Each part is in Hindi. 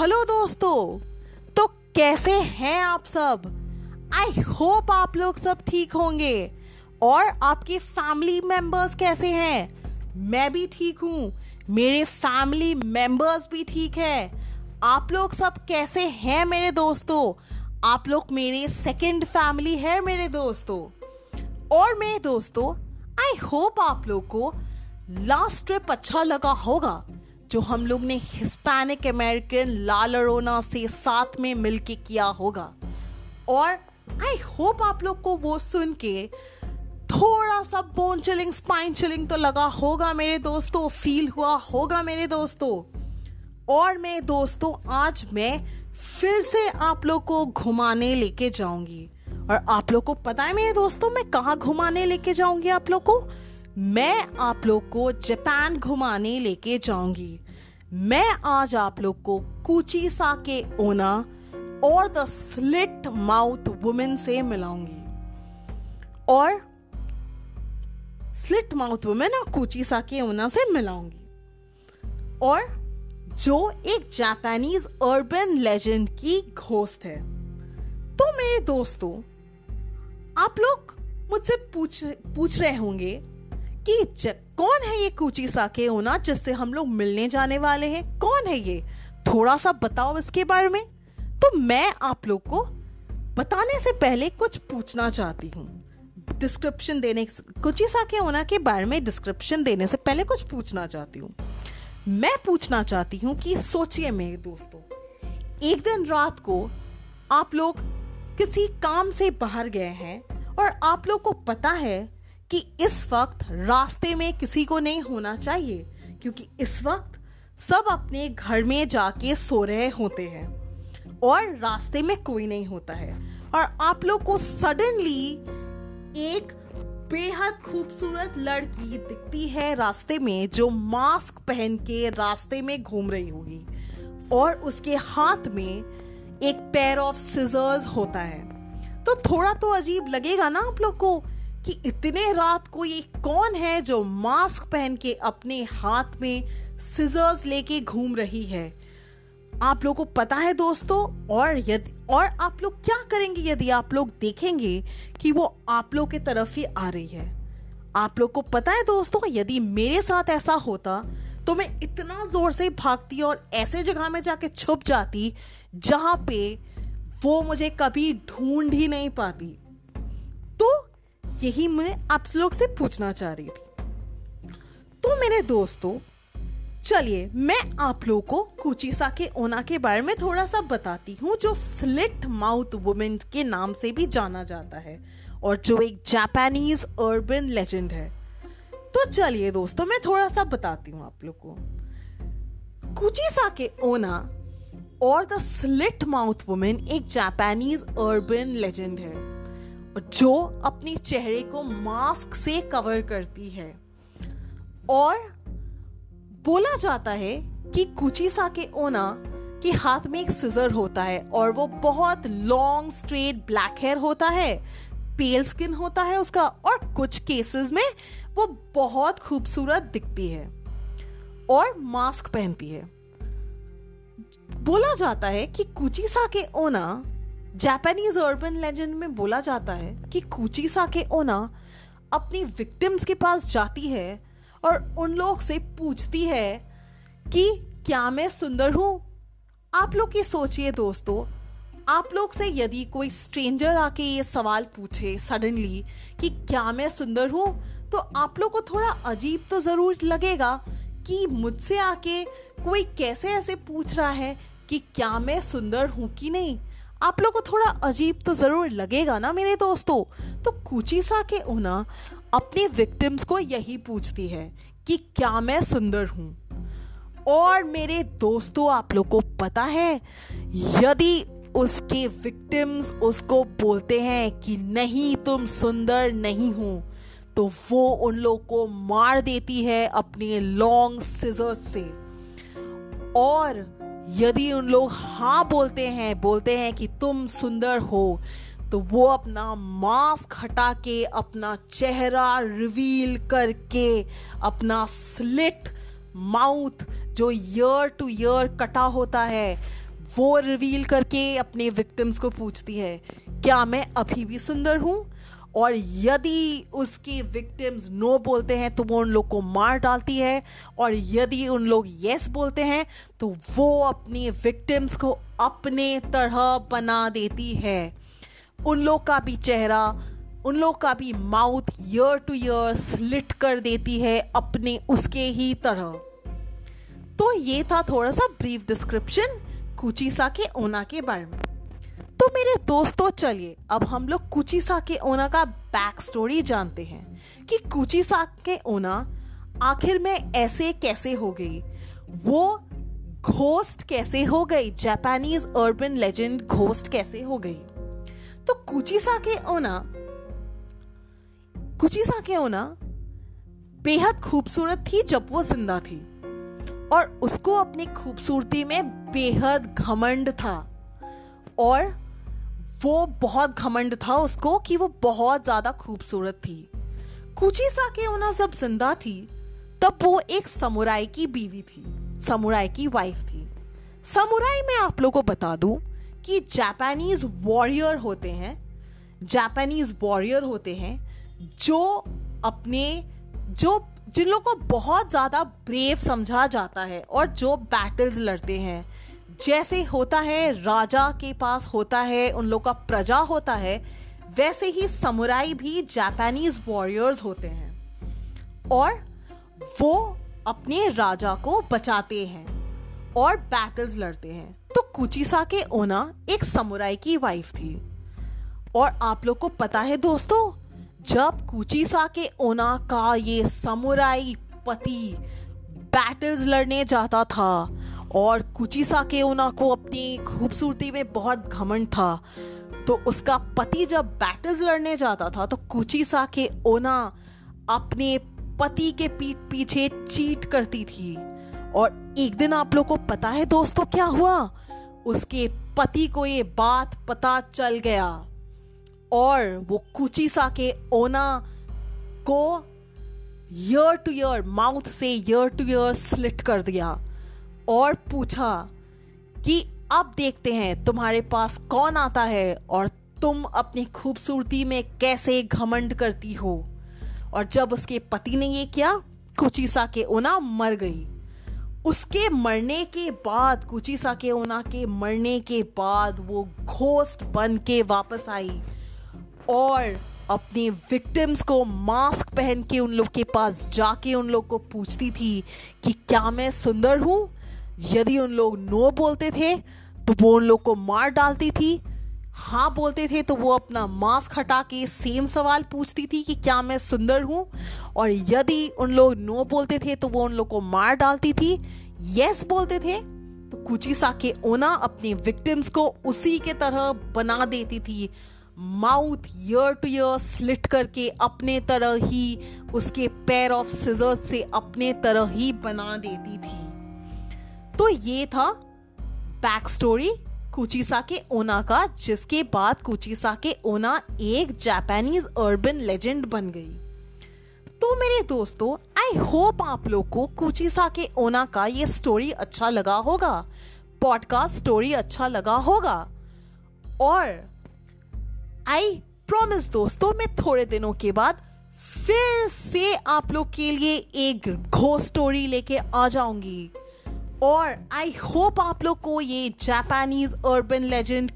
हेलो दोस्तों तो कैसे हैं आप सब? आई होप आप लोग सब ठीक होंगे। और आपके फैमिली मेंबर्स कैसे हैं? मैं भी ठीक हूँ। मेरे फैमिली मेंबर्स भी ठीक है। आप लोग सब कैसे हैं मेरे दोस्तों? आप लोग मेरे सेकंड फैमिली है मेरे दोस्तों। और मेरे दोस्तों आई होप आप लोग को लास्ट ट्रिप अच्छा लगा होगा। जो हम लोग ने हिस्पैनिक अमेरिकन लालरोना से साथ में मिलके किया होगा। और आई होप आप लोग को वो सुन के थोड़ा सा बोन चिलिंग स्पाइन चिलिंग तो लगा होगा मेरे दोस्तों फील हुआ होगा मेरे दोस्तों। और मेरे दोस्तों, आज मैं फिर से आप लोग को घुमाने लेके जाऊँगी। और आप लोग को पता है मेरे दोस्तों, मैं कहाँ घुमाने लेके जाऊँगी आप लोग को? मैं आप लोग को जापान घुमाने लेके जाऊँगी। मैं आज आप लोग को कुची साके ओना और द स्लिट माउथ वुमेन से मिलाऊँगी। और स्लिट माउथ वुमेन और कुची साके ओना से मिलाऊँगी। और जो एक जापानीज अर्बन लेजेंड की घोस्ट है। तो मेरे दोस्तों, आप लोग मुझसे पूछ पूछ रहे होंगे कि कौन है ये कुची साके ओना जिससे हम लोग मिलने जाने वाले हैं? कौन है ये? थोड़ा सा बताओ इसके बारे में। तो मैं आप लोग को बताने से पहले कुछ पूछना चाहती हूँ। डिस्क्रिप्शन देने कुची साके ओना के बारे में डिस्क्रिप्शन देने से पहले कुछ पूछना चाहती हूँ। मैं पूछना चाहती हूँ कि सोचिए मेरे दोस्तों, एक दिन रात को आप लोग किसी काम से बाहर गए हैं और आप लोग को पता है कि इस वक्त रास्ते में किसी को नहीं होना चाहिए, क्योंकि इस वक्त सब अपने घर में जाके सो रहे होते हैं और रास्ते में कोई नहीं होता है। और आप लोग को सडनली एक बेहद खूबसूरत लड़की दिखती है रास्ते में जो मास्क पहन के रास्ते में घूम रही होगी और उसके हाथ में एक पेयर ऑफ़ सिजर्स होता है। तो थोड़ा तो अजीब लगेगा ना आप लोग को? कि इतने रात को ये कौन है जो मास्क पहन के अपने हाथ में सिजर्स लेके घूम रही है? आप लोग को पता है दोस्तों, और यदि, और आप लोग क्या करेंगे यदि आप लोग देखेंगे कि वो आप लोग के तरफ़ ही आ रही है? आप लोग को पता है दोस्तों, यदि मेरे साथ ऐसा होता तो मैं इतना ज़ोर से भागती और ऐसे जगह में जाके छुप जाती जहाँ पे वो मुझे कभी ढूंढ ही नहीं पाती। यही मैं आप लोग से पूछना चाह रही थी। तो मेरे दोस्तों, चलिए मैं आप लोग को कुचिसा के ओना के बारे में थोड़ा सा बताती हूँ, जो स्लिट माउथ वुमेन के नाम से भी जाना जाता है और जो एक जापानीज अर्बन लेजेंड है। तो चलिए दोस्तों, मैं थोड़ा सा बताती हूँ आप लोग को। कुचिसा के ओना और द स्लिट माउथ वुमेन एक जापानीज अर्बन लेजेंड है। जो अपने चेहरे को मास्क से कवर करती है। और बोला जाता है कि कुचिसा के ओना के हाथ में एक सिजर होता है और वो बहुत लॉन्ग स्ट्रेट ब्लैक हेयर होता है पेल स्किन होता है उसका और कुछ केसेस में वो बहुत खूबसूरत दिखती है और मास्क पहनती है। बोला जाता है कि कुचिसा के ओना जापानीज अर्बन लेजेंड में बोला जाता है कि कुची साके ओना अपनी विक्टिम्स के पास जाती है और उन लोग से पूछती है कि, क्या मैं सुंदर हूँ? आप लोग ये सोचिए दोस्तों, आप लोग से यदि कोई स्ट्रेंजर आके ये सवाल पूछे सडनली कि, क्या मैं सुंदर हूँ? तो आप लोग को थोड़ा अजीब तो ज़रूर लगेगा कि मुझसे आके कोई कैसे ऐसे पूछ रहा है कि, क्या मैं सुंदर हूँ कि नहीं? आप लोग को थोड़ा अजीब तो ज़रूर लगेगा ना मेरे दोस्तों। तो कुचिसा के ओना अपने विक्टिम्स को यही पूछती है कि क्या मैं सुंदर हूँ? और मेरे दोस्तों, आप लोग को पता है, यदि उसके विक्टिम्स उसको बोलते हैं कि नहीं, तुम सुंदर नहीं हो तो वो उन लोग को मार देती है अपने लॉन्ग सिजर्स से। और यदि उन लोग हाँ बोलते हैं बोलते हैं कि तुम सुंदर हो तो वो अपना मास्क हटा के, अपना चेहरा रिवील करके, अपना स्लिट माउथ जो ईयर टू ईयर कटा होता है, वो रिवील करके अपने विक्टिम्स को पूछती है, क्या मैं अभी भी सुंदर हूँ? और यदि उसके विक्टिम्स नो बोलते हैं तो वो उन लोग को मार डालती है। और यदि उन लोग यस बोलते हैं तो वो अपनी विक्टिम्स को अपने तरह बना देती है। उन लोग का भी चेहरा, उन लोग का भी mouth ear to ear slit कर देती है अपने उसके ही तरह। तो ये था थोड़ा सा ब्रीफ डिस्क्रिप्शन कुचिसा के ओना के बारे में। तो मेरे दोस्तों, चलिए, अब हम लोग कुचीसा के ओना का बैक स्टोरी जानते हैं कि कुचीसा के ओना आखिर में ऐसे कैसे हो गई। वो घोस्ट कैसे हो गई? जापानीज अर्बन लेजेंड घोस्ट कैसे हो गई? तो कुचीसा के ओना, कुचीसा के ओना बेहद खूबसूरत थी जब वो ज़िंदा थी। और उसको अपनी खूबसूरती में बेहद घमंड था। और वो बहुत घमंड था उसको कि वो बहुत ज़्यादा खूबसूरत थी। कुची साके ओना जब ज़िंदा थी, तब वो एक समुराई की बीवी थी, समुराई की वाइफ थी। समुराई में आप लोगों को बता दूँ कि जापानीज वॉरियर होते हैं जापानीज वॉरियर होते हैं, जो अपने, जो जिन लोगों को बहुत ज़्यादा ब्रेव समझा जाता है और जो बैटल्स लड़ते हैं। जैसे होता है, राजा के पास होता है, उन लोग का प्रजा होता है, वैसे ही समुराई भी जापानीज वॉरियर्स होते हैं। और वो अपने राजा को बचाते हैं और बैटल्स लड़ते हैं। तो कुचिसा के ओना एक समुराई की वाइफ थी। और आप लोग को पता है दोस्तों, जब कुचिसा के ओना का ये समुराई पति बैटल्स लड़ने जाता था और कुचिसा के ओना को अपनी खूबसूरती में बहुत घमंड था। तो उसका पति जब बैटल्स लड़ने जाता था तो कुचिसा के ओना अपने पति के पीठ पीछे चीट करती थी। और एक दिन आप लोग को पता है दोस्तों क्या हुआ? उसके पति को ये बात पता चल गया। और वो कुचिसा के ओना को ईयर टू ईयर माउथ से ईयर टू ईयर स्लिट कर दिया। और पूछा कि अब देखते हैं तुम्हारे पास कौन आता है और तुम अपनी खूबसूरती में कैसे घमंड करती हो। और जब उसके पति ने ये किया, कुचिसा के ओना मर गई। उसके मरने के बाद, कुचिसा के ओना के मरने के बाद वो घोस्ट बन के वापस आई और अपने विक्टिम्स को मास्क पहन के उन लोग के पास जाके उन लोग को पूछती थी कि क्या मैं सुंदर हूँ? यदि उन लोग नो बोलते थे तो वो उन लोग को मार डालती थी। हाँ बोलते थे तो वो अपना मास्क हटा के सेम सवाल पूछती थी कि क्या मैं सुंदर हूँ? और यदि उन लोग नो बोलते थे तो वो उन लोग को मार डालती थी। यस बोलते थे तो कुची के ओना अपने विक्टिम्स को उसी के तरह बना देती थी। Mouth ear to ear slit करके अपने तरह ही, उसके पैर ऑफ़ सिजर्स से अपने तरह ही बना देती थी। ये था बैक स्टोरी कुचिसा के ओना का जिसके बाद कुचिसा के ओना एक जापानीज अर्बन लेजेंड बन गई। तो मेरे दोस्तों आई होप आप लोग को कुचिसा के ओना का ये स्टोरी अच्छा लगा होगा पॉडकास्ट स्टोरी अच्छा लगा होगा। और आई प्रॉमिस दोस्तों, मैं थोड़े दिनों के बाद फिर से आप लोग के लिए एक घो स्टोरी लेके आ जाऊँगी। और आई होप आप लोग को ये जापानीज अर्बन लेजेंड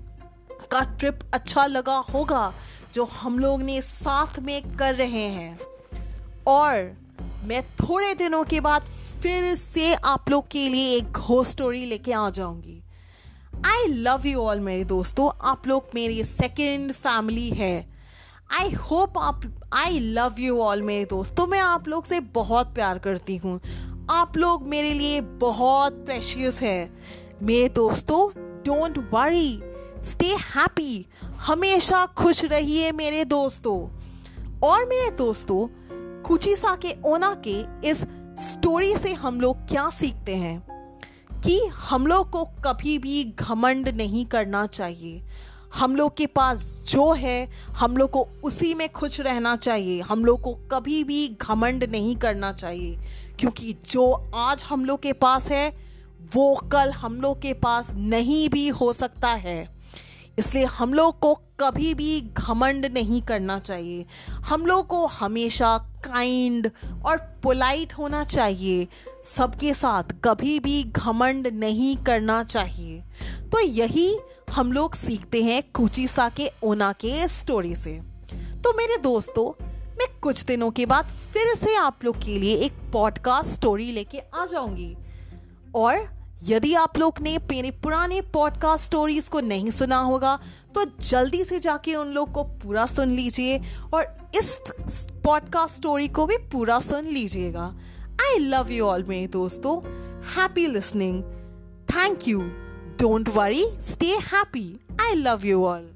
का ट्रिप अच्छा लगा होगा, जो हम लोग ने साथ में कर रहे हैं। और मैं थोड़े दिनों के बाद फिर से आप लोग के लिए एक घो स्टोरी लेके आ जाऊँगी। आई लव यू ऑल मेरे दोस्तों। आप लोग मेरी सेकेंड फैमिली है। आई होप आप आई लव यू ऑल मेरे दोस्तों। मैं आप लोग से बहुत प्यार करती हूँ। आप लोग मेरे लिए बहुत प्रेशियस है। मेरे दोस्तों डोंट वरी स्टे हैप्पी हमेशा खुश रहिए मेरे दोस्तों। और मेरे दोस्तों, कुचिसा के ओना के इस स्टोरी से हम लोग क्या सीखते हैं? कि हम लोग को कभी भी घमंड नहीं करना चाहिए। हम लोग के पास जो है, हम लोग को उसी में खुश रहना चाहिए। हम लोग को कभी भी घमंड नहीं करना चाहिए। क्योंकि जो आज हम लोग के पास है, वो कल हम लोग के पास नहीं भी हो सकता है। इसलिए हम लोग को कभी भी घमंड नहीं करना चाहिए। हम लोग को हमेशा काइंड और पोलाइट होना चाहिए। सबके साथ कभी भी घमंड नहीं करना चाहिए। तो यही हम लोग सीखते हैं कुचीसा के ओना के स्टोरी से। तो मेरे दोस्तों, मैं कुछ दिनों के बाद फिर से आप लोग के लिए एक पॉडकास्ट स्टोरी लेके आ जाऊँगी। और यदि आप लोग ने मेरे पुराने पॉडकास्ट स्टोरीज को नहीं सुना होगा तो जल्दी से जाके उन लोग को पूरा सुन लीजिए और इस पॉडकास्ट स्टोरी को भी पूरा सुन लीजिएगा। आई लव यू ऑल मेरे दोस्तों। Happy listening thank you don't worry stay happy I love you all